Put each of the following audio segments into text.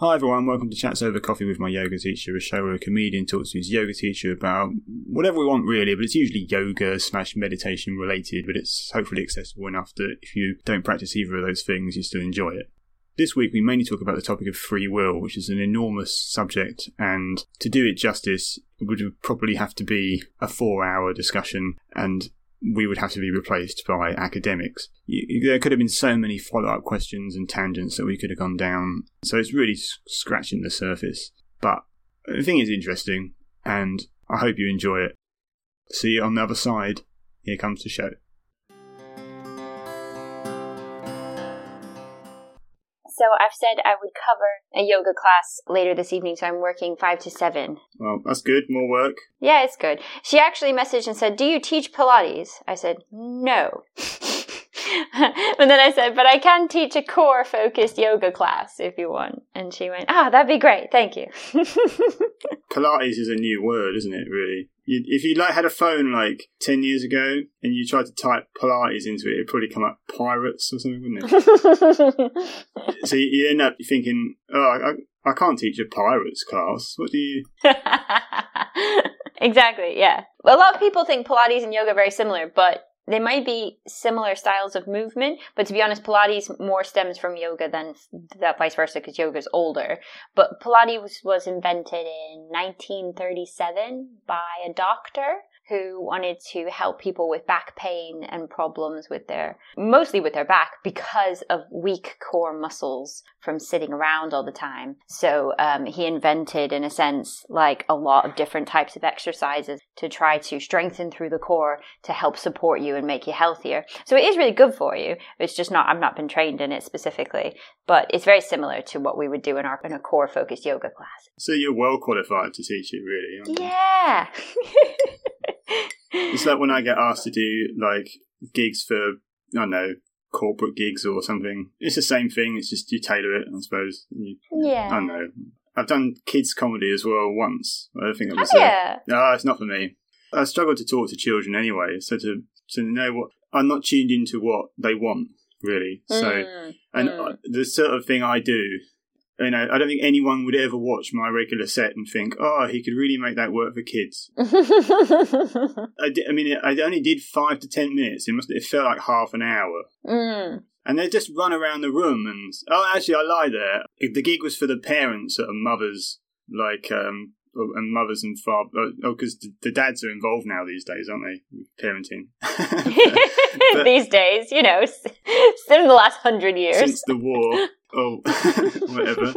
Hi everyone, welcome to Chats Over Coffee with my yoga teacher, a show where a comedian talks to his yoga teacher about whatever we want really, but it's usually yoga slash meditation related, but it's hopefully accessible enough that if you don't practice either of those things, you still enjoy it. This week we mainly talk about the topic of free will, which is an enormous subject, and to do it justice, it would probably have to be a four hour discussion, and we would have to be replaced by academics. There could have been so many follow up questions and tangents that we could have gone down. So it's really scratching the surface. But the thing is interesting, and I hope you enjoy it. See you on the other side. Here comes the show. So I've said I would cover a yoga class later this evening, so I'm working 5 to 7. Well, that's good. More work. Yeah, it's good. She actually messaged and said, Do you teach Pilates? I said, No. and then I said, But I can teach a core focused yoga class if you want. And she went, Ah, that'd be great. Thank you. Pilates is a new word, isn't it, really? You, if you like had a phone like ten years ago and you tried to type Pilates into it, it'd probably come up pirates or something, wouldn't it? so you, you, end up thinking, oh, I, I can't teach a pirates class. What do you? exactly. Yeah. A lot of people think Pilates and yoga are very similar, but they might be similar styles of movement, but to be honest, Pilates more stems from yoga than that vice versa because yoga is older. But Pilates was, invented in 1937 by a doctor who wanted to help people with back pain and problems with their, mostly with their back because of weak core muscles from sitting around all the time. So um, he invented, in a sense, like a lot of different types of exercises to try to strengthen through the core to help support you and make you healthier. So it is really good for you. It's just not, I've not been trained in it specifically, but it's very similar to what we would do in our in a core focused yoga class. So you're well qualified to teach it, really. Yeah. it's like when I get asked to do like gigs for I don't know corporate gigs or something. It's the same thing. It's just you tailor it, I suppose. You, yeah. I don't know. I've done kids comedy as well once. I don't think it was. Oh, yeah. No, it's not for me. I struggle to talk to children anyway, so to to know what I'm not tuned into what they want really. So, mm, and mm. the sort of thing I do you know, I don't think anyone would ever watch my regular set and think, "Oh, he could really make that work for kids." I, I, mean, I only did five to ten minutes. It must. It felt like half an hour. Mm. And they just run around the room and oh, actually, I lie there. The gig was for the parents and mothers, like um, and mothers and fathers. Oh, because the, the, dads are involved now these days, aren't they? Parenting. but, these days, you know, in the last hundred years since the war oh, whatever.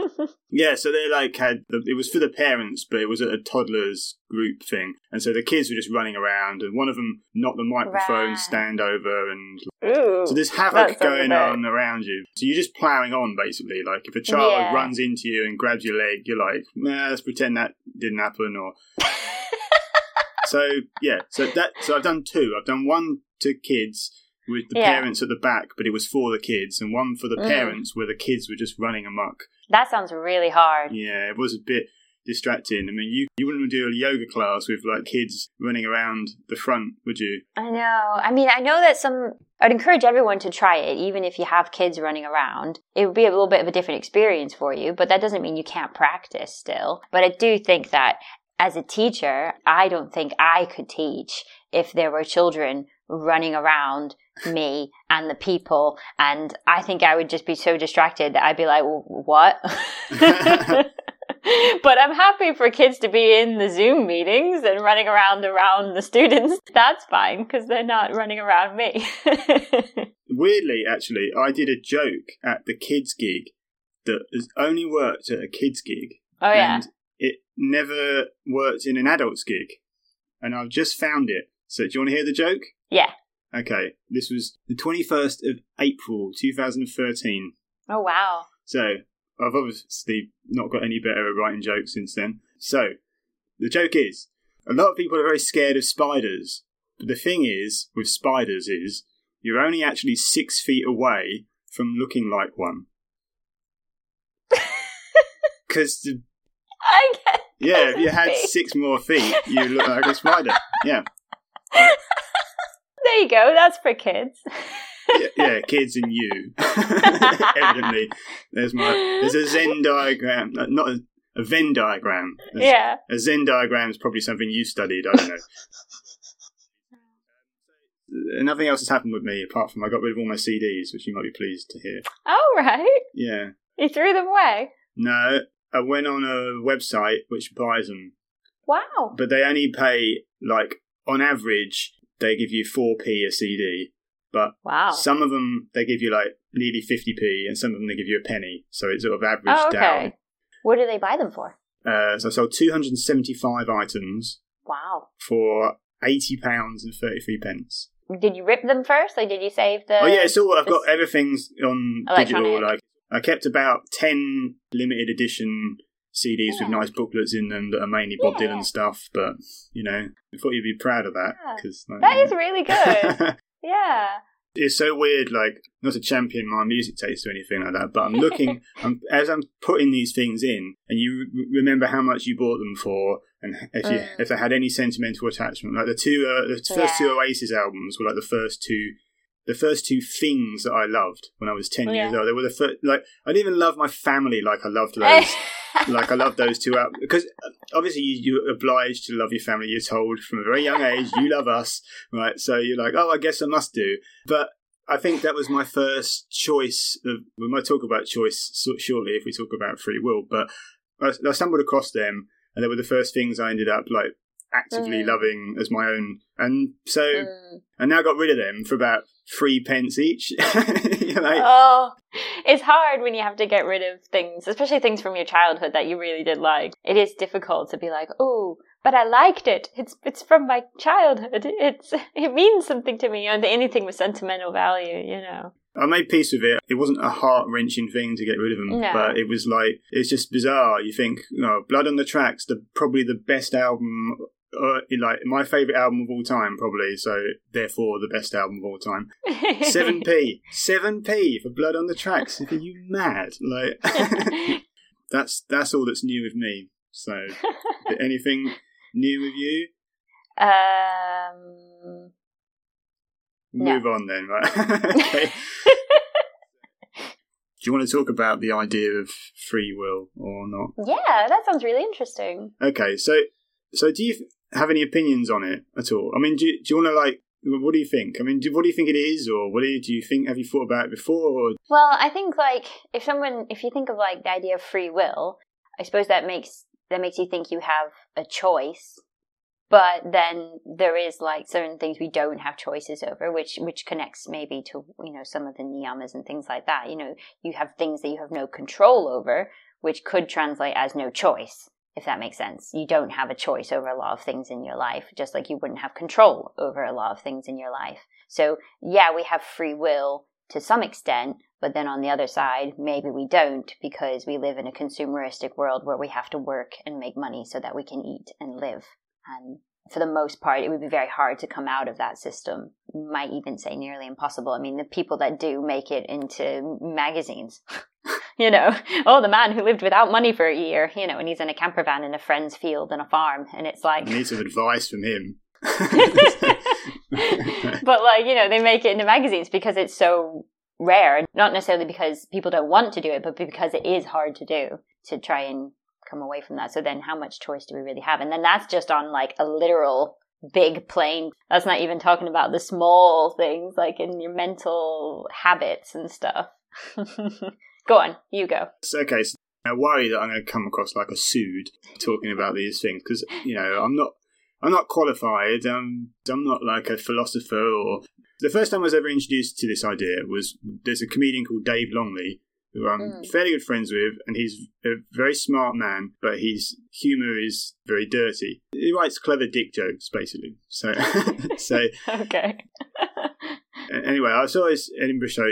yeah, so they like had it was for the parents, but it was a toddlers group thing, and so the kids were just running around, and one of them knocked the microphone right. stand over, and Ooh, so there's havoc going on around you. So you're just ploughing on basically. Like if a child yeah. runs into you and grabs your leg, you're like, nah, let's pretend that didn't happen, or. so yeah, so that so I've done two. I've done one to kids with the yeah. parents at the back, but it was for the kids, and one for the mm. parents where the kids were just running amok. That sounds really hard. Yeah, it was a bit distracting. I mean, you you wouldn't do a yoga class with like kids running around the front, would you? I know. I mean, I know that some. I'd encourage everyone to try it, even if you have kids running around. It would be a little bit of a different experience for you, but that doesn't mean you can't practice still. But I do think that as a teacher, I don't think I could teach if there were children running around me and the people. And I think I would just be so distracted that I'd be like, what? but I'm happy for kids to be in the Zoom meetings and running around around the students. That's fine because they're not running around me. Weirdly, actually, I did a joke at the kids gig that has only worked at a kids gig. Oh yeah. And it never worked in an adults gig. And I've just found it. So do you want to hear the joke? Yeah. Okay, this was the 21st of April 2013. Oh, wow. So, I've obviously not got any better at writing jokes since then. So, the joke is a lot of people are very scared of spiders. But the thing is, with spiders, is you're only actually six feet away from looking like one. Because I get yeah, if you had six more feet, you look like a spider. Yeah. There you go. That's for kids. yeah, yeah, kids and you. Evidently, there's my there's a Zen diagram, uh, not a, a Venn diagram. There's- yeah. A Zen diagram is probably something you studied. I don't know. Nothing else has happened with me apart from I got rid of all my CDs, which you might be pleased to hear. Oh right. Yeah. You threw them away. No, I went on a website which buys them, Wow. but they only pay like on average they give you four p a CD, but Wow. some of them they give you like nearly fifty p, and some of them they give you a penny, so it's sort of averaged Oh, okay. down. What do they buy them for? Uh, so I sold two hundred and seventy-five items Wow. for eighty pounds and thirty-three pence. Did you rip them first, or did you save the? oh yeah, it's all I've got. Everything's on Electronic. digital. Like I kept about ten limited edition CDs with nice booklets in them that are mainly Bob Yeah. Dylan stuff. But you know, I thought you'd be proud of that Yeah. because That is really good. yeah. it's so weird. Like not to champion my music taste or anything like that, but I'm looking I'm, as I'm putting these things in, and you re- remember how much you bought them for, and if you Mm. if they had any sentimental attachment. Like the two, uh, the first two Oasis albums were like the first two. The first two things that I loved when I was ten Oh, years yeah. old, they were the first. Like I didn't even love my family like I loved those. like I love those two out because uh, obviously you, you're obliged to love your family. You're told from a very young age, you love us, right? So you're like, oh, I guess I must do. But I think that was my first choice. Of, we might talk about choice so- shortly if we talk about free will. But I, I stumbled across them, and they were the first things I ended up like actively Mm. loving as my own. And so Mm. I now got rid of them for about three pence each. Like, oh, it's hard when you have to get rid of things, especially things from your childhood that you really did like. It is difficult to be like, oh, but I liked it. It's it's from my childhood. It's it means something to me. And anything with sentimental value, you know. I made peace with it. It wasn't a heart wrenching thing to get rid of them, No. but it was like it's just bizarre. You think, you know, Blood on the Tracks, the probably the best album, uh, like my favorite album of all time, probably. So therefore, the best album of all time. Seven p, seven p for Blood on the Tracks. Are you mad? Like that's that's all that's new with me. So anything new with you? um. No. Move on then, right? Do you want to talk about the idea of free will or not? Yeah, that sounds really interesting. Okay, so so do you have any opinions on it at all? I mean, do do you want to like? What do you think? I mean, do, what do you think it is, or what do you, do you think? Have you thought about it before? Or, Well, I think like if someone if you think of like the idea of free will, I suppose that makes that makes you think you have a choice. But then there is like certain things we don't have choices over, which which connects maybe to you know some of the niyamas and things like that. You know, you have things that you have no control over, which could translate as no choice, if that makes sense. You don't have a choice over a lot of things in your life, just like you wouldn't have control over a lot of things in your life. So yeah, we have free will to some extent, but then on the other side, maybe we don't because we live in a consumeristic world where we have to work and make money so that we can eat and live. And for the most part, it would be very hard to come out of that system. Might even say nearly impossible. I mean, the people that do make it into magazines, you know, oh, the man who lived without money for a year, you know, and he's in a camper van in a friend's field and a farm, and it's like, I need some advice from him. but like you know they make it into magazines because it's so rare not necessarily because people don't want to do it but because it is hard to do to try and come away from that. So then how much choice do we really have? And then that's just on like a literal big plane. That's not even talking about the small things like in your mental habits and stuff go on you go So, okay, so I worry that I'm going to come across like a pseud talking about these things because you know I'm not I'm not qualified. Um, I'm not like a philosopher or. The first time I was ever introduced to this idea was there's a comedian called Dave Longley who I'm Mm. fairly good friends with, and he's a very smart man, but his humour is very dirty. He writes clever dick jokes, basically. So, so okay anyway, I saw his Edinburgh show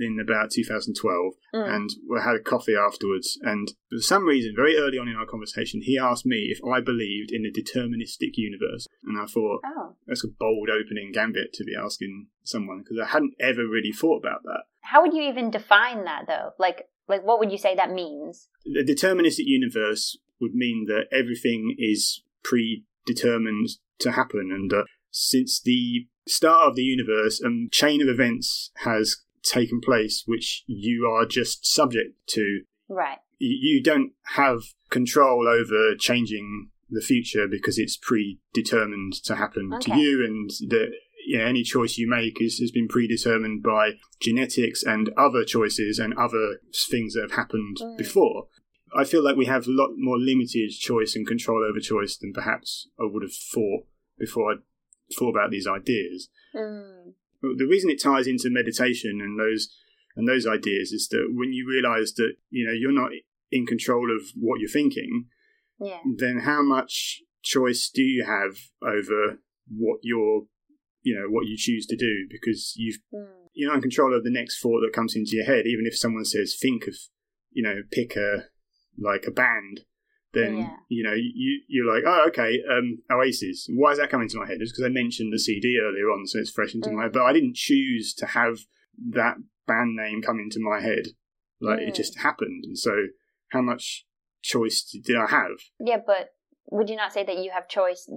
in about 2012, Mm. and we had a coffee afterwards. And for some reason, very early on in our conversation, he asked me if I believed in a deterministic universe, and I thought oh that's a bold opening gambit to be asking someone because I hadn't ever really thought about that. how would you even define that though like like what would you say that means A deterministic universe would mean that everything is predetermined to happen, and uh, since the start of the universe and chain of events has taken place which you are just subject to. Right. You don't have control over changing the future because it's predetermined to happen okay. to you and the you know, any choice you make is, has been predetermined by genetics and other choices and other things that have happened mm. before. I feel like we have a lot more limited choice and control over choice than perhaps I would have thought before I thought about these ideas. Mm. The reason it ties into meditation and those and those ideas is that when you realize that you know you're not in control of what you're thinking, yeah. then how much choice do you have over what you're you know what you choose to do because you've mm. you're not in control of the next thought that comes into your head even if someone says think of you know pick a like a band then yeah. you know you you're like oh okay um, Oasis why is that coming to my head it's because I mentioned the CD earlier on so it's fresh into mm. my head but I didn't choose to have that band name come into my head like mm. it just happened and so how much choice did I have yeah but would you not say that you have choice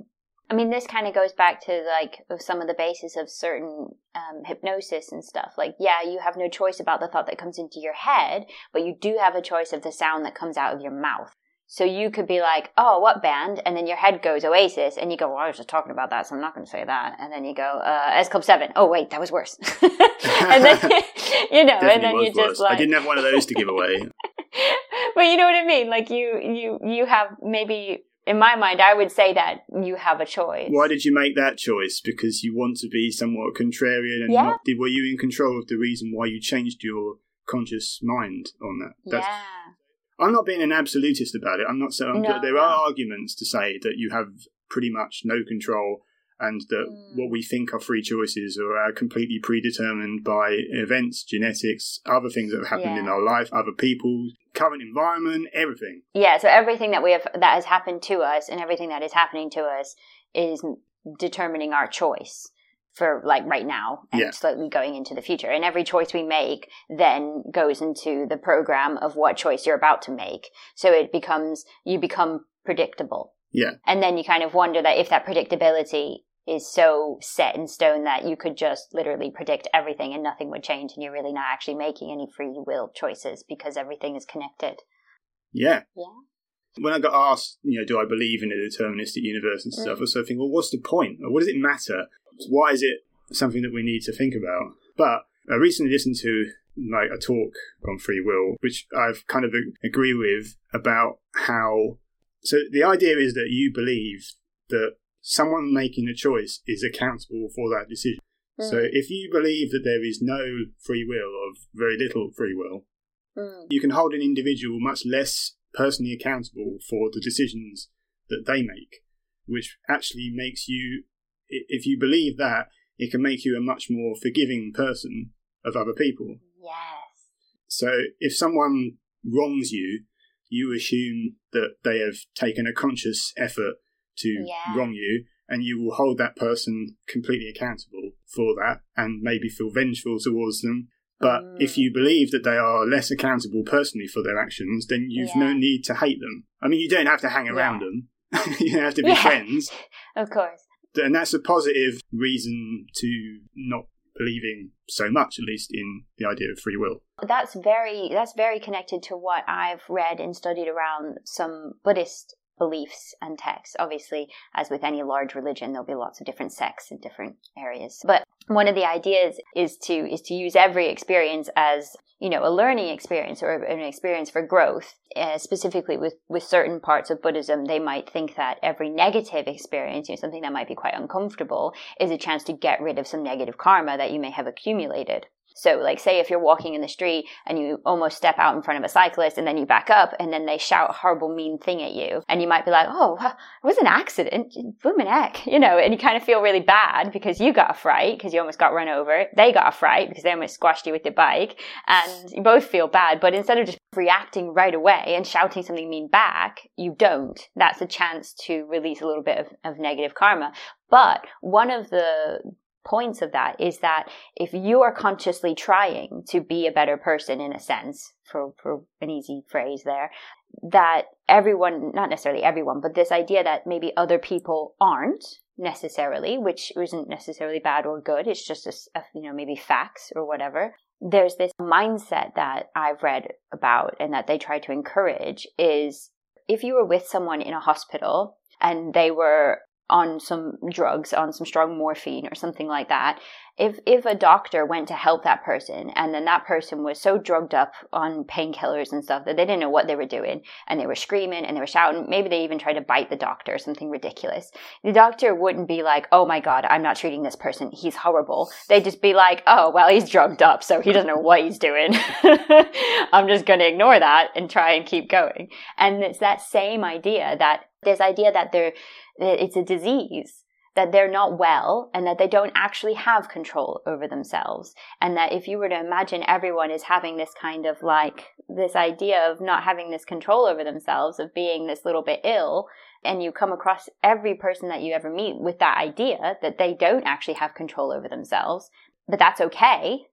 I mean, this kind of goes back to like some of the basis of certain um, hypnosis and stuff. Like, yeah, you have no choice about the thought that comes into your head, but you do have a choice of the sound that comes out of your mouth. So you could be like, oh, what band? And then your head goes Oasis, and you go, well, I was just talking about that, so I'm not going to say that. And then you go, uh, S Club 7. Oh, wait, that was worse. and then, you know, Definitely and then you just like. I didn't have one of those to give away. but you know what I mean? Like, you, you, you have maybe in my mind, I would say that you have a choice. Why did you make that choice? Because you want to be somewhat contrarian, and yeah. not, were you in control of the reason why you changed your conscious mind on that? That's, yeah. I'm not being an absolutist about it. I'm not saying no, there no. are arguments to say that you have pretty much no control and that mm. what we think are free choices are completely predetermined by events, genetics, other things that have happened yeah. in our life, other people, current environment, everything. Yeah, so everything that we have that has happened to us and everything that is happening to us is determining our choice for like right now and yeah. slowly going into the future. And every choice we make then goes into the program of what choice you're about to make. So it becomes you become predictable. Yeah. And then you kind of wonder that if that predictability is so set in stone that you could just literally predict everything and nothing would change and you're really not actually making any free will choices because everything is connected. Yeah. Yeah. When I got asked, you know, do I believe in a deterministic universe and stuff, mm. I was sort of thinking, well, what's the point? Or what does it matter? Why is it something that we need to think about? But I recently listened to like a talk on free will, which I've kind of agree with about how. So the idea is that you believe that someone making a choice is accountable for that decision. Mm. So if you believe that there is no free will or very little free will, mm. you can hold an individual much less personally accountable for the decisions that they make, which actually makes you, if you believe that, it can make you a much more forgiving person of other people. Yes. So if someone wrongs you, you assume that they have taken a conscious effort to yeah. wrong you, and you will hold that person completely accountable for that and maybe feel vengeful towards them. But mm. if you believe that they are less accountable personally for their actions, then you've yeah. no need to hate them. I mean, you don't have to hang around yeah. them. you don't have to be friends. Of course. And that's a positive reason to not believing so much, at least in the idea of free will. That's very that's very connected to what I've read and studied around some Buddhist beliefs and texts. Obviously, as with any large religion, there'll be lots of different sects in different areas. But one of the ideas is to is to use every experience as you know a learning experience or an experience for growth. Uh, specifically, with with certain parts of Buddhism, they might think that every negative experience, you know, something that might be quite uncomfortable, is a chance to get rid of some negative karma that you may have accumulated. So, like, say if you're walking in the street and you almost step out in front of a cyclist and then you back up and then they shout a horrible, mean thing at you, and you might be like, oh, it was an accident, booming heck, you know, and you kind of feel really bad because you got a fright because you almost got run over. They got a fright because they almost squashed you with your bike, and you both feel bad. But instead of just reacting right away and shouting something mean back, you don't. That's a chance to release a little bit of, of negative karma. But one of the points of that is that if you are consciously trying to be a better person in a sense, for, for an easy phrase there, that everyone, not necessarily everyone, but this idea that maybe other people aren't, necessarily, which isn't necessarily bad or good. It's just a, you know maybe facts or whatever. There's this mindset that I've read about and that they try to encourage is if you were with someone in a hospital and they were on some drugs, on some strong morphine or something like that, if if a doctor went to help that person and then that person was so drugged up on painkillers and stuff that they didn't know what they were doing and they were screaming and they were shouting, maybe they even tried to bite the doctor or something ridiculous. The doctor wouldn't be like, "Oh my god, I'm not treating this person. He's horrible." They'd just be like, "Oh, well, he's drugged up, so he doesn't know what he's doing. I'm just going to ignore that and try and keep going." And it's that same idea that this idea that they're it's a disease that they're not well and that they don't actually have control over themselves. And that if you were to imagine everyone is having this kind of like this idea of not having this control over themselves, of being this little bit ill, and you come across every person that you ever meet with that idea that they don't actually have control over themselves, but that's okay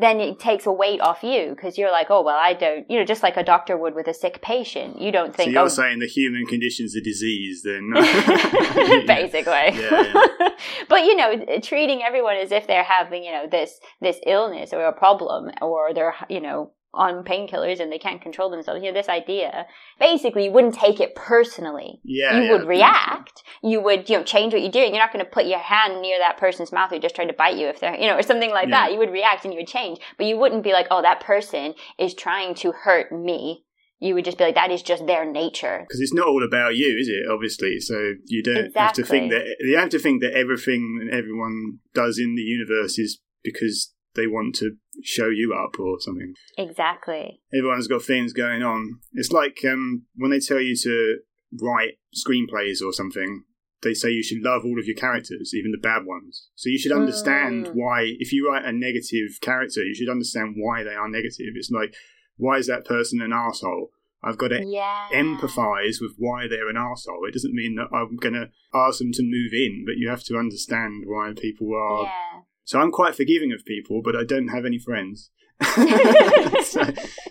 then it takes a weight off you because you're like, oh well, I don't, you know, just like a doctor would with a sick patient. You don't think. So you're oh, saying the human condition's a disease, then? basically. Yeah, yeah. but you know, uh, treating everyone as if they're having, you know, this this illness or a problem, or they're, you know, on painkillers and they can't control themselves. You know, this idea. Basically, you wouldn't take it personally. Yeah. You yeah. would react. You would, you know, change what you're doing. You're not going to put your hand near that person's mouth who just tried to bite you if they're, you know, or something like yeah. that. You would react and you would change. But you wouldn't be like, oh, that person is trying to hurt me. You would just be like, that is just their nature. Because it's not all about you, is it? Obviously, so you don't exactly. have to think that you have to think that everything and everyone does in the universe is because they want to show you up or something. Exactly. Everyone's got things going on. It's like um, when they tell you to write screenplays or something, they say you should love all of your characters, even the bad ones. So you should understand mm. why, if you write a negative character, you should understand why they are negative. It's like, why is that person an asshole? I've got to yeah. empathize with why they're an asshole. It doesn't mean that I'm going to ask them to move in, but you have to understand why people are yeah. So I'm quite forgiving of people, but I don't have any friends. so,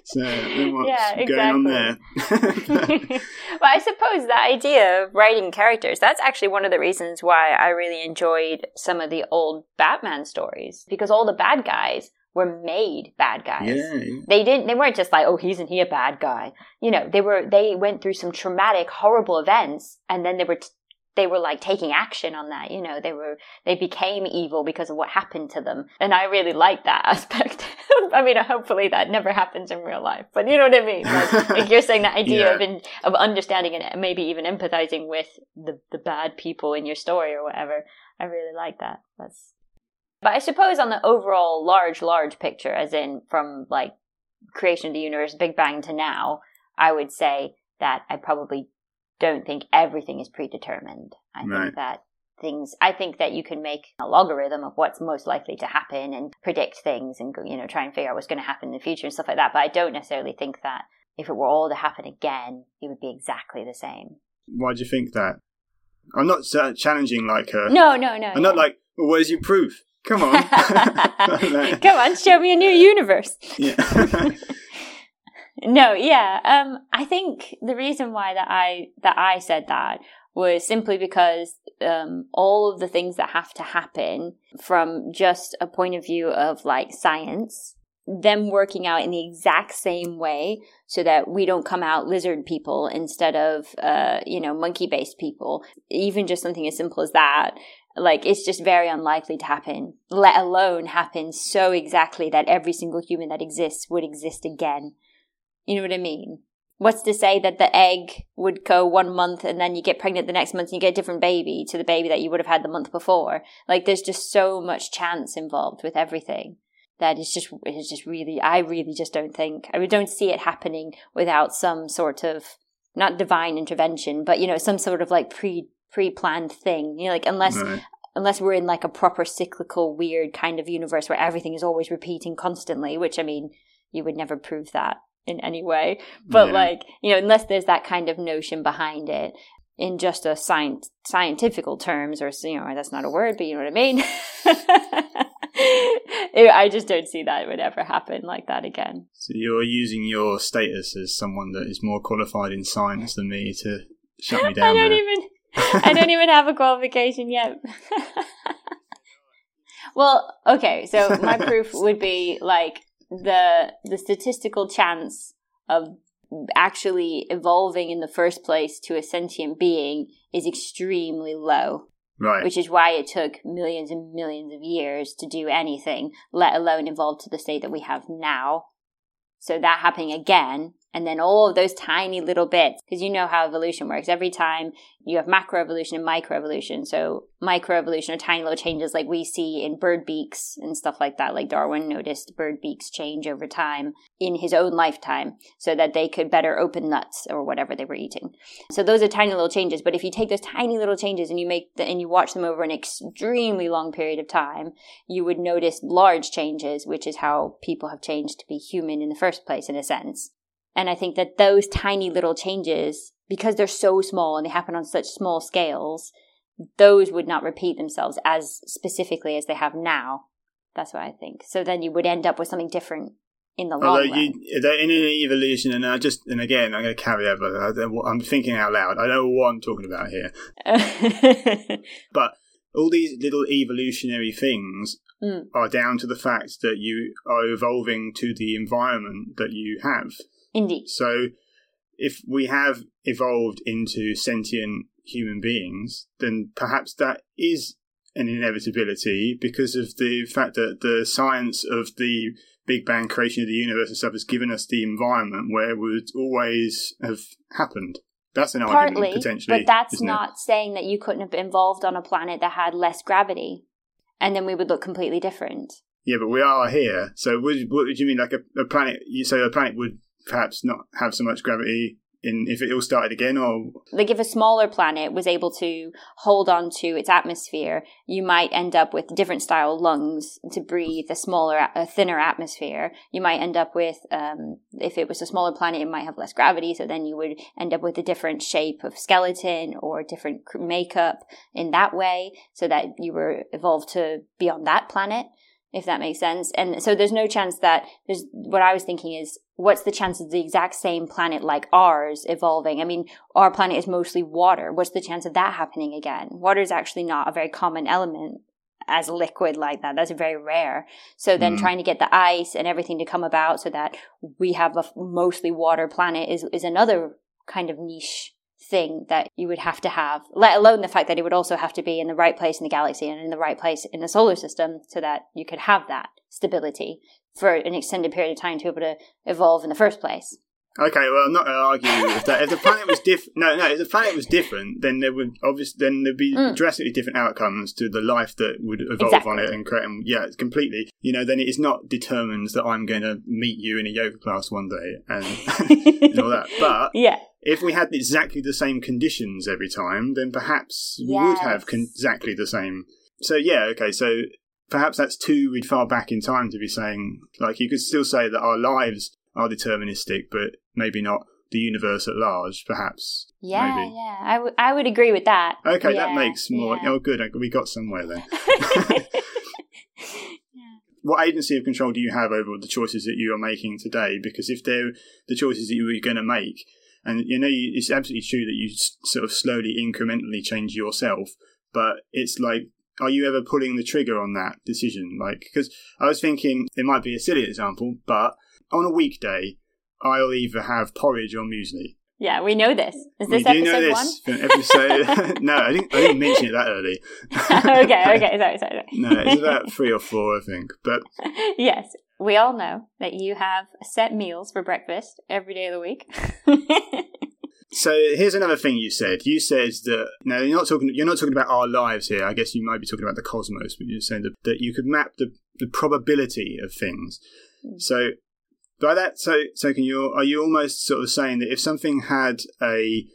so yeah, exactly. going on there? well, I suppose the idea of writing characters, that's actually one of the reasons why I really enjoyed some of the old Batman stories. Because all the bad guys were made bad guys. Yeah, yeah. They didn't they weren't just like, oh, he's and he a bad guy. You know, they were they went through some traumatic, horrible events and then they were t- they were like taking action on that you know they were they became evil because of what happened to them. And i really like that aspect. I mean hopefully that never happens in real life but you know what i mean? Like, like you're saying that idea yeah. of in, of understanding and maybe even empathizing with the the bad people in your story or whatever i really like that. That's but i suppose on the overall large large picture as in from like creation of the universe big bang to now i would say that i probably don't think everything is predetermined. I right. think that things I think that you can make a logarithm of what's most likely to happen and predict things and you know try and figure out what's going to happen in the future and stuff like that. But I don't necessarily think that if it were all to happen again, it would be exactly the same. Why do you think that? I'm not uh, challenging like her. No, no, no. I'm not like, well, where's your proof? Come on. Come on, show me a new universe. Yeah. No, yeah. Um, I think the reason why that I that I said that was simply because um, all of the things that have to happen from just a point of view of like science, them working out in the exact same way, so that we don't come out lizard people instead of uh, you know monkey based people. Even just something as simple as that like it's just very unlikely to happen let alone happen so exactly that every single human that exists would exist again you know what I mean? What's to say that the egg would go one month and then you get pregnant the next month and you get a different baby to the baby that you would have had the month before? Like there's just so much chance involved with everything that it's just it's just really I really just don't think I don't see it happening without some sort of not divine intervention, but you know some sort of like pre pre planned thing. You know, like unless right. unless we're in like a proper cyclical weird kind of universe where everything is always repeating constantly, which I mean you would never prove that in any way. But yeah. like, you know, unless there's that kind of notion behind it in just a science scientifical terms or you know, that's not a word, but you know what I mean. I just don't see that it would ever happen like that again. So you're using your status as someone that is more qualified in science than me to shut me down. I don't there. even I don't even have a qualification yet. well, okay, so my proof would be like the the statistical chance of actually evolving in the first place to a sentient being is extremely low. Right. Which is why it took millions and millions of years to do anything, let alone evolve to the state that we have now. So that happening again and then all of those tiny little bits because you know how evolution works. Every time you have macroevolution and microevolution so microevolution are tiny little changes like we see in bird beaks and stuff like that like darwin noticed bird beaks change over time in his own lifetime so that they could better open nuts or whatever they were eating. So those are tiny little changes but if you take those tiny little changes and you make the, and you watch them over an extremely long period of time you would notice large changes which is how people have changed to be human in the first place in a sense and I think that those tiny little changes, because they're so small and they happen on such small scales, those would not repeat themselves as specifically as they have now. That's what I think. So then you would end up with something different in the long Although run. you, in an evolution, and I just and again, I'm going to carry over. I'm thinking out loud. I know what I'm talking about here, but all these little evolutionary things Mm. are down to the fact that you are evolving to the environment that you have. Indeed. So, if we have evolved into sentient human beings, then perhaps that is an inevitability because of the fact that the science of the Big Bang creation of the universe and stuff has given us the environment where it would always have happened. That's an Partly, argument potentially, but that's isn't it? saying that you couldn't have evolved on a planet that had less gravity, and then we would look completely different. Yeah, but we are here. So, would, what do you mean? Like a, a planet? You say a planet would perhaps not have so much gravity in if it all started again, or like if a smaller planet was able to hold on to its atmosphere, you might end up with different style lungs to breathe a smaller, a thinner atmosphere. You might end up with, um, if it was a smaller planet, it might have less gravity, so then you would end up with a different shape of skeleton or different makeup in that way, so that you were evolved to be on that planet. If that makes sense. And so there's no chance that there's what I was thinking is what's the chance of the exact same planet like ours evolving? I mean, our planet is mostly water. What's the chance of that happening again? Water is actually not a very common element as liquid like that. That's very rare. So then Mm. trying to get the ice and everything to come about so that we have a mostly water planet is, is another kind of niche thing that you would have to have, let alone the fact that it would also have to be in the right place in the galaxy and in the right place in the solar system so that you could have that stability for an extended period of time to be able to evolve in the first place. Okay, well, I'm not going to argue with that. If the planet was different, no, no, if the planet was different, then there would obviously then there'd be Mm. drastically different outcomes to the life that would evolve Exactly. on it and create. And yeah, it's completely. You know, then it is not determined that I'm going to meet you in a yoga class one day and, and all that. But yeah. if we had exactly the same conditions every time, then perhaps we would have con- exactly the same. So yeah, okay, so perhaps that's too far back in time to be saying like you could still say that our lives are deterministic, but maybe not the universe at large. Perhaps. Yeah, Maybe. yeah. I, w- I would agree with that. Okay, Yeah, that makes more. yeah. Oh, good. We got somewhere then. what agency of control do you have over the choices that you are making today? Because if they're the choices that you were going to make, and you know, it's absolutely true that you sort of slowly, incrementally change yourself, but it's like, are you ever pulling the trigger on that decision? Like, because I was thinking it might be a silly example, but on a weekday, I'll either have porridge or muesli. yeah, we know this. Is this we do know this episode. no, I didn't. I didn't mention it that early. okay, okay, sorry, sorry. sorry. No, it's about three or four, I think. But yes, we all know that you have set meals for breakfast every day of the week. so here's another thing you said. You said that no, you're not talking. You're not talking about our lives here. I guess you might be talking about the cosmos, but you're saying that, that you could map the the probability of things. Mm. So by that, so so can you are you almost sort of saying that if something had a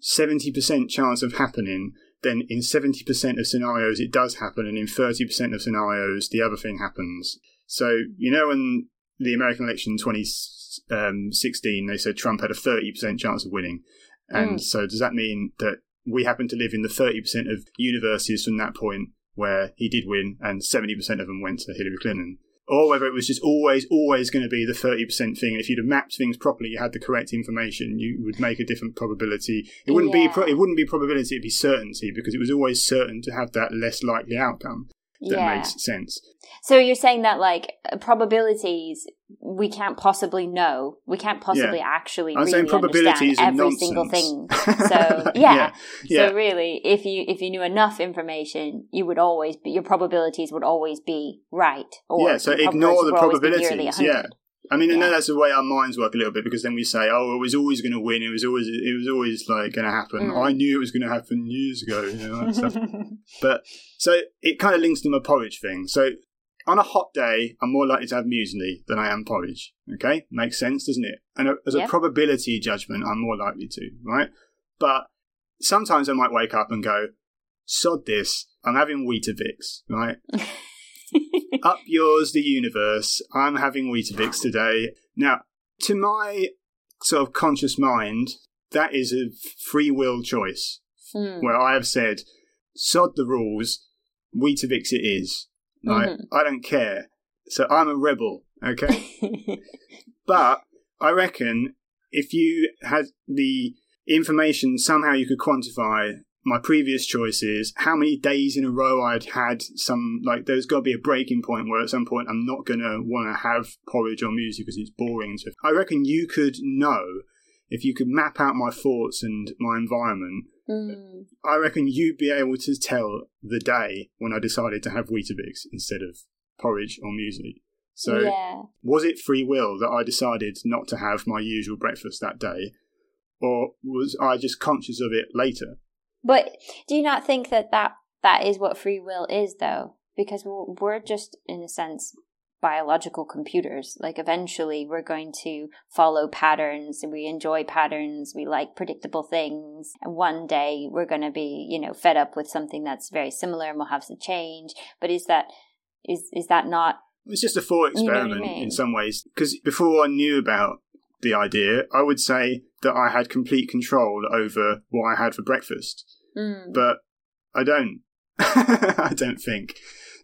seventy percent chance of happening, then in seventy percent of scenarios it does happen, and in thirty percent of scenarios the other thing happens. So you know when the American election in 2016, they said Trump had a 30% chance of winning. And Mm. so does that mean that we happen to live in the 30% of universes from that point where he did win and 70% of them went to Hillary Clinton? Or whether it was just always, always going to be the 30% thing. If you'd have mapped things properly, you had the correct information, you would make a different probability. It wouldn't Yeah. be, pro- it wouldn't be probability, it'd be certainty because it was always certain to have that less likely outcome. That yeah. makes sense. So you're saying that like uh, probabilities we can't possibly know. We can't possibly actually I'm really saying probabilities understand every single thing. nonsense. So yeah. yeah. yeah. So really, if you if you knew enough information, you would always be your probabilities would always be right. Or yeah, so ignore the would always be nearly probabilities. Yeah. 100. I mean, I know that's the way our minds work a little bit because then we say, "Oh, it was always going to win. It was always, it was always like going to happen. Mm. I knew it was going to happen years ago." You know, that stuff. But so it kind of links to my porridge thing. So on a hot day, I'm more likely to have muesli than I am porridge. Okay, makes sense, doesn't it? And a- as a probability judgment, I'm more likely to, right? But sometimes I might wake up and go, "Sod this! I'm having Weetabix." Right? Up yours, the universe. I'm having Weetabix today. Now, to my sort of conscious mind, that is a free will choice Hmm. where I have said, sod the rules, Weetabix it is. Right? Mhm. I don't care. So I'm a rebel, okay? but I reckon if you had the information somehow you could quantify my previous choices, how many days in a row I'd had some, like, there's got to be a breaking point where at some point I'm not going to want to have porridge or muesli because it's boring. So I reckon you could know if you could map out my thoughts and my environment. Hmm. I reckon you'd be able to tell the day when I decided to have Weetabix instead of porridge or muesli. So yeah. was it free will that I decided not to have my usual breakfast that day, or was I just conscious of it later? But do you not think that that, that is what free will is, though? Because we're, just, in a sense, biological computers. Like, eventually, we're going to follow patterns. and We enjoy patterns. We like predictable things. And one day, we're going to be, you know, fed up with something that's very similar and we'll have to change. But is that is is that not It's just a thought You know I experiment mean? in some ways. Because before I knew about the idea, I would say that I had complete control over what I had for breakfast. mm, but I don't. I don't think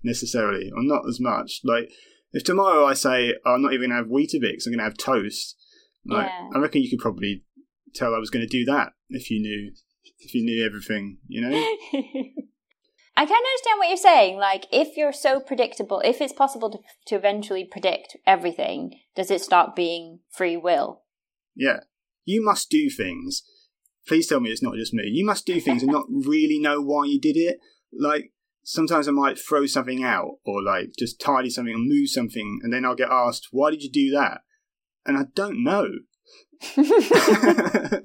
necessarily, or not as much. Like if tomorrow I say "Oh, I'm not even going to have Weetabix, I'm going to have toast. Like Yeah. I reckon you could probably tell I was going to do that if you knew if you knew everything. You know? I can understand what you're saying. Like, if you're so predictable, if it's possible to, to eventually predict everything, does it stop being free will? Yeah. You must do things. Please tell me it's not just me. You must do things and not really know why you did it. Like sometimes I might throw something out or like just tidy something or move something, and then I'll get asked, "Why did you do that?" And I don't know. I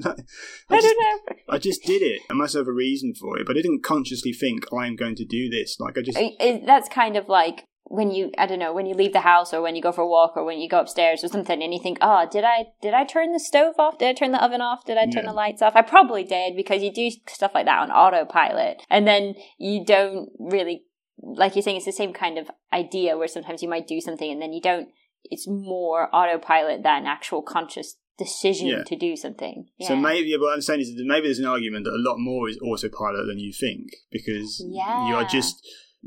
Like, I, just, don't know. I just did it. I must have a reason for it, but I didn't consciously think oh, I am going to do this. Like I just I- I- that's kind of like when you I don't know when you leave the house or when you go for a walk or when you go upstairs or something and you think oh did I did I turn the stove off did I turn the oven off did I turn Yeah. the lights off I probably did because you do stuff like that on autopilot and then you don't really like you're saying it's the same kind of idea where sometimes you might do something and then you don't it's more autopilot than actual conscious decision Yeah. to do something So Yeah. maybe what I'm saying is maybe there's an argument that a lot more is autopilot than you think because you are just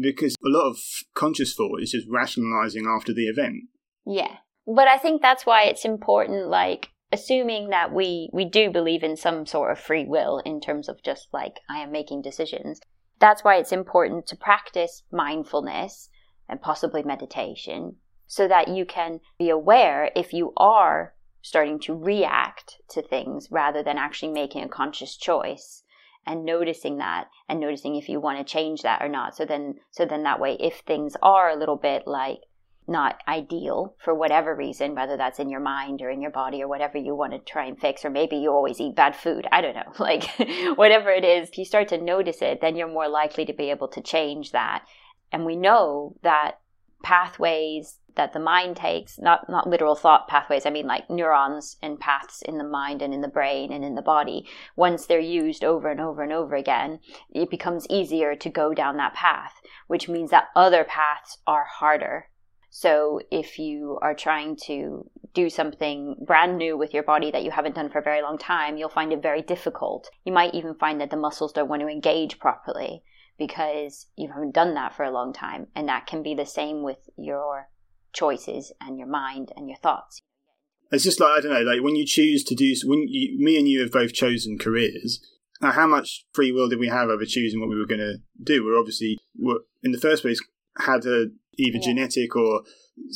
because a lot of conscious thought is just rationalizing after the event. Yeah. But I think that's why it's important, like, assuming that we, we do believe in some sort of free will in terms of just like, I am making decisions. That's why it's important to practice mindfulness and possibly meditation so that you can be aware if you are starting to react to things rather than actually making a conscious choice and noticing that and noticing if you want to change that or not. So then so then that way if things are a little bit like not ideal for whatever reason whether that's in your mind or in your body or whatever you want to try and fix or maybe you always eat bad food i don't know like whatever it is if you start to notice it then you're more likely to be able to change that. And we know that pathways that the mind takes not not literal thought pathways i mean like neurons and paths in the mind and in the brain and in the body once they're used over and over and over again it becomes easier to go down that path which means that other paths are harder. So if you are trying to do something brand new with your body that you haven't done for a very long time you'll find it very difficult. You might even find that the muscles don't want to engage properly because you haven't done that for a long time and that can be the same with your choices and your mind and your thoughts. It's just like I don't know, like when you choose to do when you, me and you have both chosen careers. Now, how much free will did we have over choosing what we were going to do? We're obviously, we're, in the first place, had a either yeah. genetic or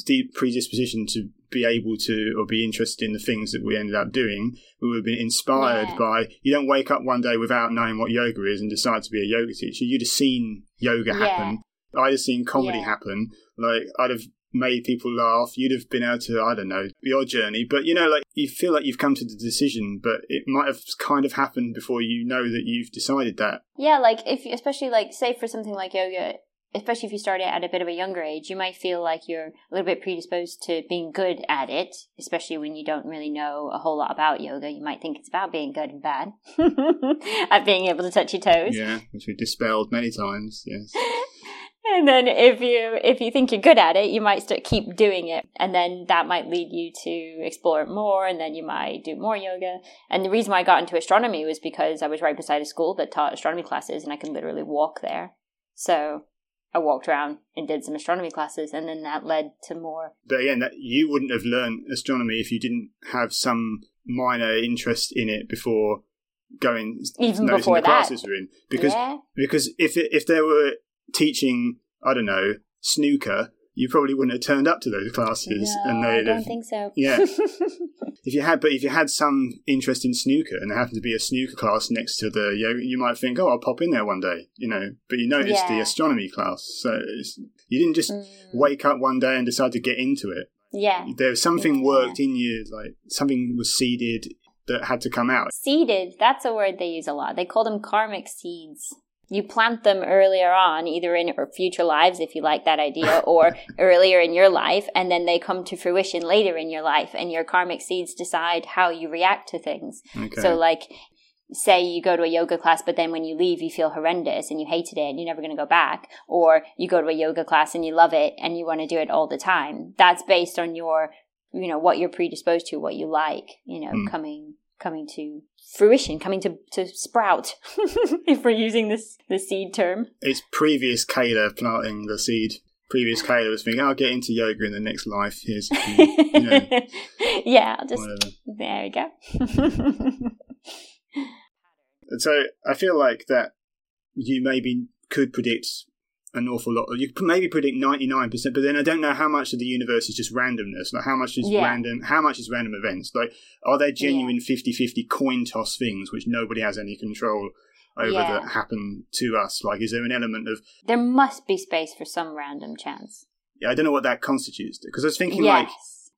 deep predisposition to be able to or be interested in the things that we ended up doing. We would have been inspired yeah. by. You don't wake up one day without knowing what yoga is and decide to be a yoga teacher. You'd have seen yoga happen. Yeah. I'd have seen comedy happen. Like I'd have made people laugh. You'd have been able to, I don't know, your journey. But you know, like you feel like you've come to the decision, but it might have kind of happened before you know that you've decided that. Yeah, like if, especially like, say for something like yoga, especially if you start it at a bit of a younger age, you might feel like you're a little bit predisposed to being good at it, especially when you don't really know a whole lot about yoga. You might think it's about being good and bad, at being able to touch your toes. Yeah, which we dispelled many times, yes. and then if you if you think you're good at it you might start keep doing it. And then that might lead you to explore it more and then you might do more yoga. And the reason why i got into astronomy was because i was right beside a school that taught astronomy classes and i could literally walk there. So i walked around and did some astronomy classes and then that led to more. But again that you wouldn't have learned astronomy if you didn't have some minor interest in it before going even before the that. classes were in. Because yeah. because if it, if there were teaching, I don't know, snooker, you probably wouldn't have turned up to those classes. No, and they'd I don't have, think so. Yeah. if you had, but if you had some interest in snooker and there happened to be a snooker class next to the yoga, you might think, oh, I'll pop in there one day, you know. But you it's yeah. the astronomy class, so you didn't just mm. wake up one day and decide to get into it. Yeah. There was something yeah. worked in you, like something was seeded that had to come out. Seeded, that's a word they use a lot. They call them karmic seeds you plant them earlier on, either in future lives, if you like that idea, or earlier in your life, and then they come to fruition later in your life, and your karmic seeds decide how you react to things. Okay. So, like, say you go to a yoga class, but then when you leave, you feel horrendous and you hated it and you're never going to go back, or you go to a yoga class and you love it and you want to do it all the time. That's based on your, you know, what you're predisposed to, what you like, you know, mm. coming coming to fruition, coming to, to sprout, if we're using this the seed term. It's previous Kayla planting the seed. Previous Kayla was thinking, I'll get into yoga in the next life. Here's, you know, yeah, I'll just whatever. there we go. so I feel like that you maybe could predict an awful lot. You could maybe predict ninety nine percent, but then I don't know how much of the universe is just randomness. Like how much is yeah. random? How much is random events? Like are there genuine yeah. 50-50 coin toss things which nobody has any control over yeah. that happen to us? Like is there an element of there must be space for some random chance? Yeah, I don't know what that constitutes because I was thinking yes. like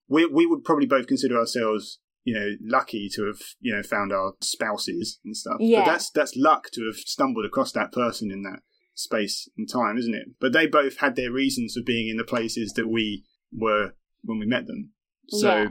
we we would probably both consider ourselves you know lucky to have you know found our spouses and stuff. Yeah. But that's that's luck to have stumbled across that person in that space and time, isn't it? But they both had their reasons for being in the places that we were when we met them. So yeah.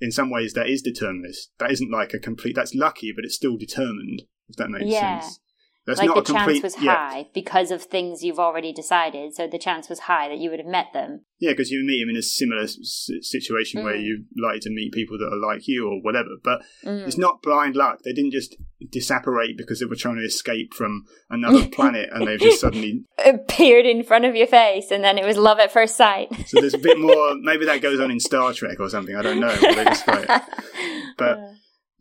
in some ways that is determinist. That isn't like a complete that's lucky, but it's still determined, if that makes yeah. sense. That's like the complete, chance was yeah. high because of things you've already decided. So the chance was high that you would have met them. Yeah, because you meet them in a similar s- situation mm. where you like to meet people that are like you or whatever. But mm. it's not blind luck. They didn't just disapparate because they were trying to escape from another planet and they've just suddenly appeared in front of your face, and then it was love at first sight. so there's a bit more. Maybe that goes on in Star Trek or something. I don't know. But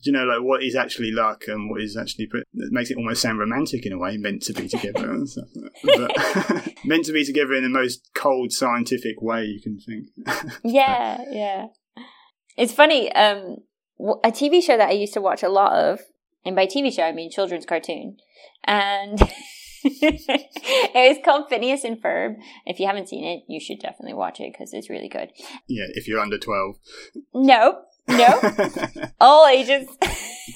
you know, like what is actually luck and what is actually it makes it almost sound romantic in a way, meant to be together and stuff. But meant to be together in the most cold scientific way you can think. yeah, yeah. It's funny. Um, a TV show that I used to watch a lot of, and by TV show I mean children's cartoon, and. it was called Phineas and Ferb. If you haven't seen it, you should definitely watch it because it's really good. Yeah, if you're under 12. No, no, all ages.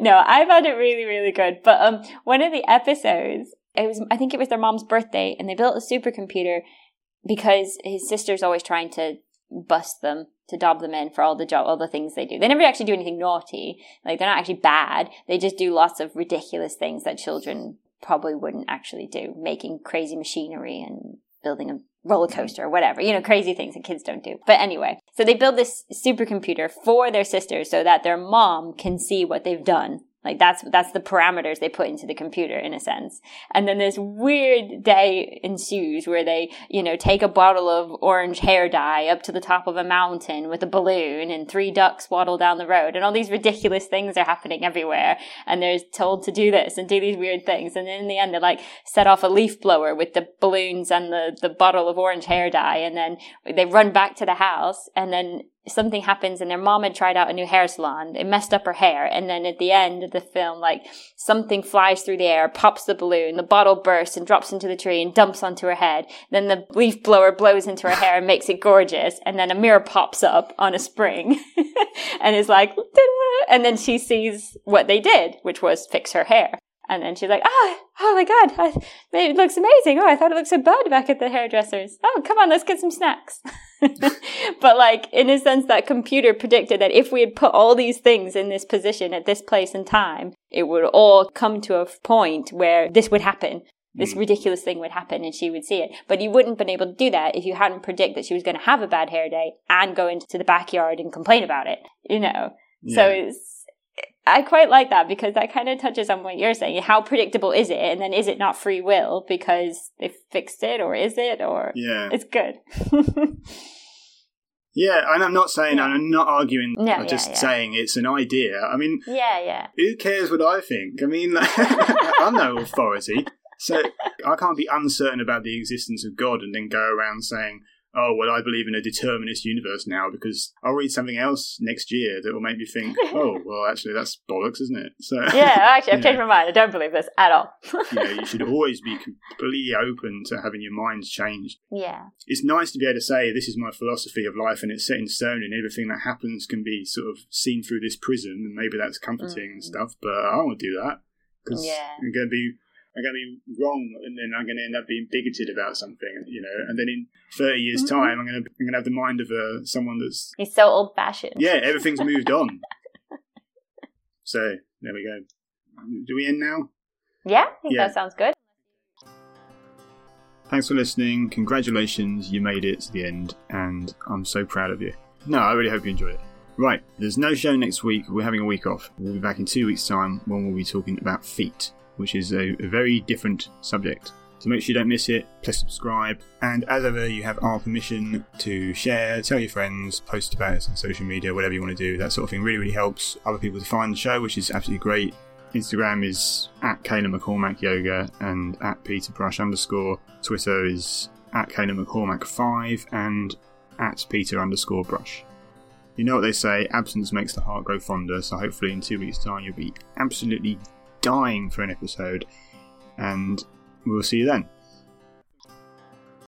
no, I found it really, really good. But um, one of the episodes, it was I think it was their mom's birthday, and they built a supercomputer because his sister's always trying to bust them to dob them in for all the job, all the things they do. They never actually do anything naughty. Like they're not actually bad. They just do lots of ridiculous things that children probably wouldn't actually do, making crazy machinery and building a roller coaster or whatever, you know, crazy things that kids don't do. But anyway, so they build this supercomputer for their sisters so that their mom can see what they've done. Like that's that's the parameters they put into the computer in a sense. And then this weird day ensues where they, you know, take a bottle of orange hair dye up to the top of a mountain with a balloon and three ducks waddle down the road. And all these ridiculous things are happening everywhere. And they're told to do this and do these weird things. And then in the end they like set off a leaf blower with the balloons and the the bottle of orange hair dye. And then they run back to the house. And then something happens and their mom had tried out a new hair salon. It messed up her hair. And then at the end of the film, like something flies through the air, pops the balloon, the bottle bursts and drops into the tree and dumps onto her head. Then the leaf blower blows into her hair and makes it gorgeous. And then a mirror pops up on a spring and is like, and then she sees what they did, which was fix her hair. And then she's like, oh, oh my God, I, it looks amazing. Oh, I thought it looked so bad back at the hairdressers. Oh, come on, let's get some snacks. but like, in a sense, that computer predicted that if we had put all these things in this position at this place and time, it would all come to a point where this would happen. This mm. ridiculous thing would happen and she would see it. But you wouldn't have been able to do that if you hadn't predicted that she was going to have a bad hair day and go into the backyard and complain about it, you know? Yeah. So it's, I quite like that because that kind of touches on what you're saying. How predictable is it? And then is it not free will because they fixed it or is it or yeah. it's good. yeah, and I'm not saying yeah. I'm not arguing no, I'm just yeah, yeah. saying it's an idea. I mean Yeah, yeah. Who cares what I think? I mean like, I'm no authority. So I can't be uncertain about the existence of God and then go around saying oh, well, I believe in a determinist universe now because I'll read something else next year that will make me think, oh, well, actually, that's bollocks, isn't it? So yeah, actually, I've changed my mind. I don't believe this at all. you know, you should always be completely open to having your minds changed. Yeah, it's nice to be able to say this is my philosophy of life and it's set in stone and everything that happens can be sort of seen through this prism and maybe that's comforting mm. and stuff. But I don't want to do that because yeah. I'm going to be I'm going to be wrong, and then I'm going to end up being bigoted about something, you know. And then in 30 years' mm-hmm. time, I'm going to I'm going to have the mind of uh, someone that's he's so old fashioned. Yeah, everything's moved on. so there we go. Do we end now? Yeah, I think yeah. that sounds good. Thanks for listening. Congratulations, you made it to the end, and I'm so proud of you. No, I really hope you enjoyed it. Right, there's no show next week. We're having a week off. We'll be back in two weeks' time when we'll be talking about feet which is a, a very different subject. So make sure you don't miss it. Please subscribe. And as ever, you have our permission to share, tell your friends, post about us on social media, whatever you want to do. That sort of thing really, really helps other people to find the show, which is absolutely great. Instagram is at Kayla McCormack Yoga and at Peter Brush underscore. Twitter is at Kayla McCormack 5 and at Peter underscore Brush. You know what they say, absence makes the heart grow fonder, so hopefully in two weeks' time you'll be absolutely dying for an episode, and we'll see you then.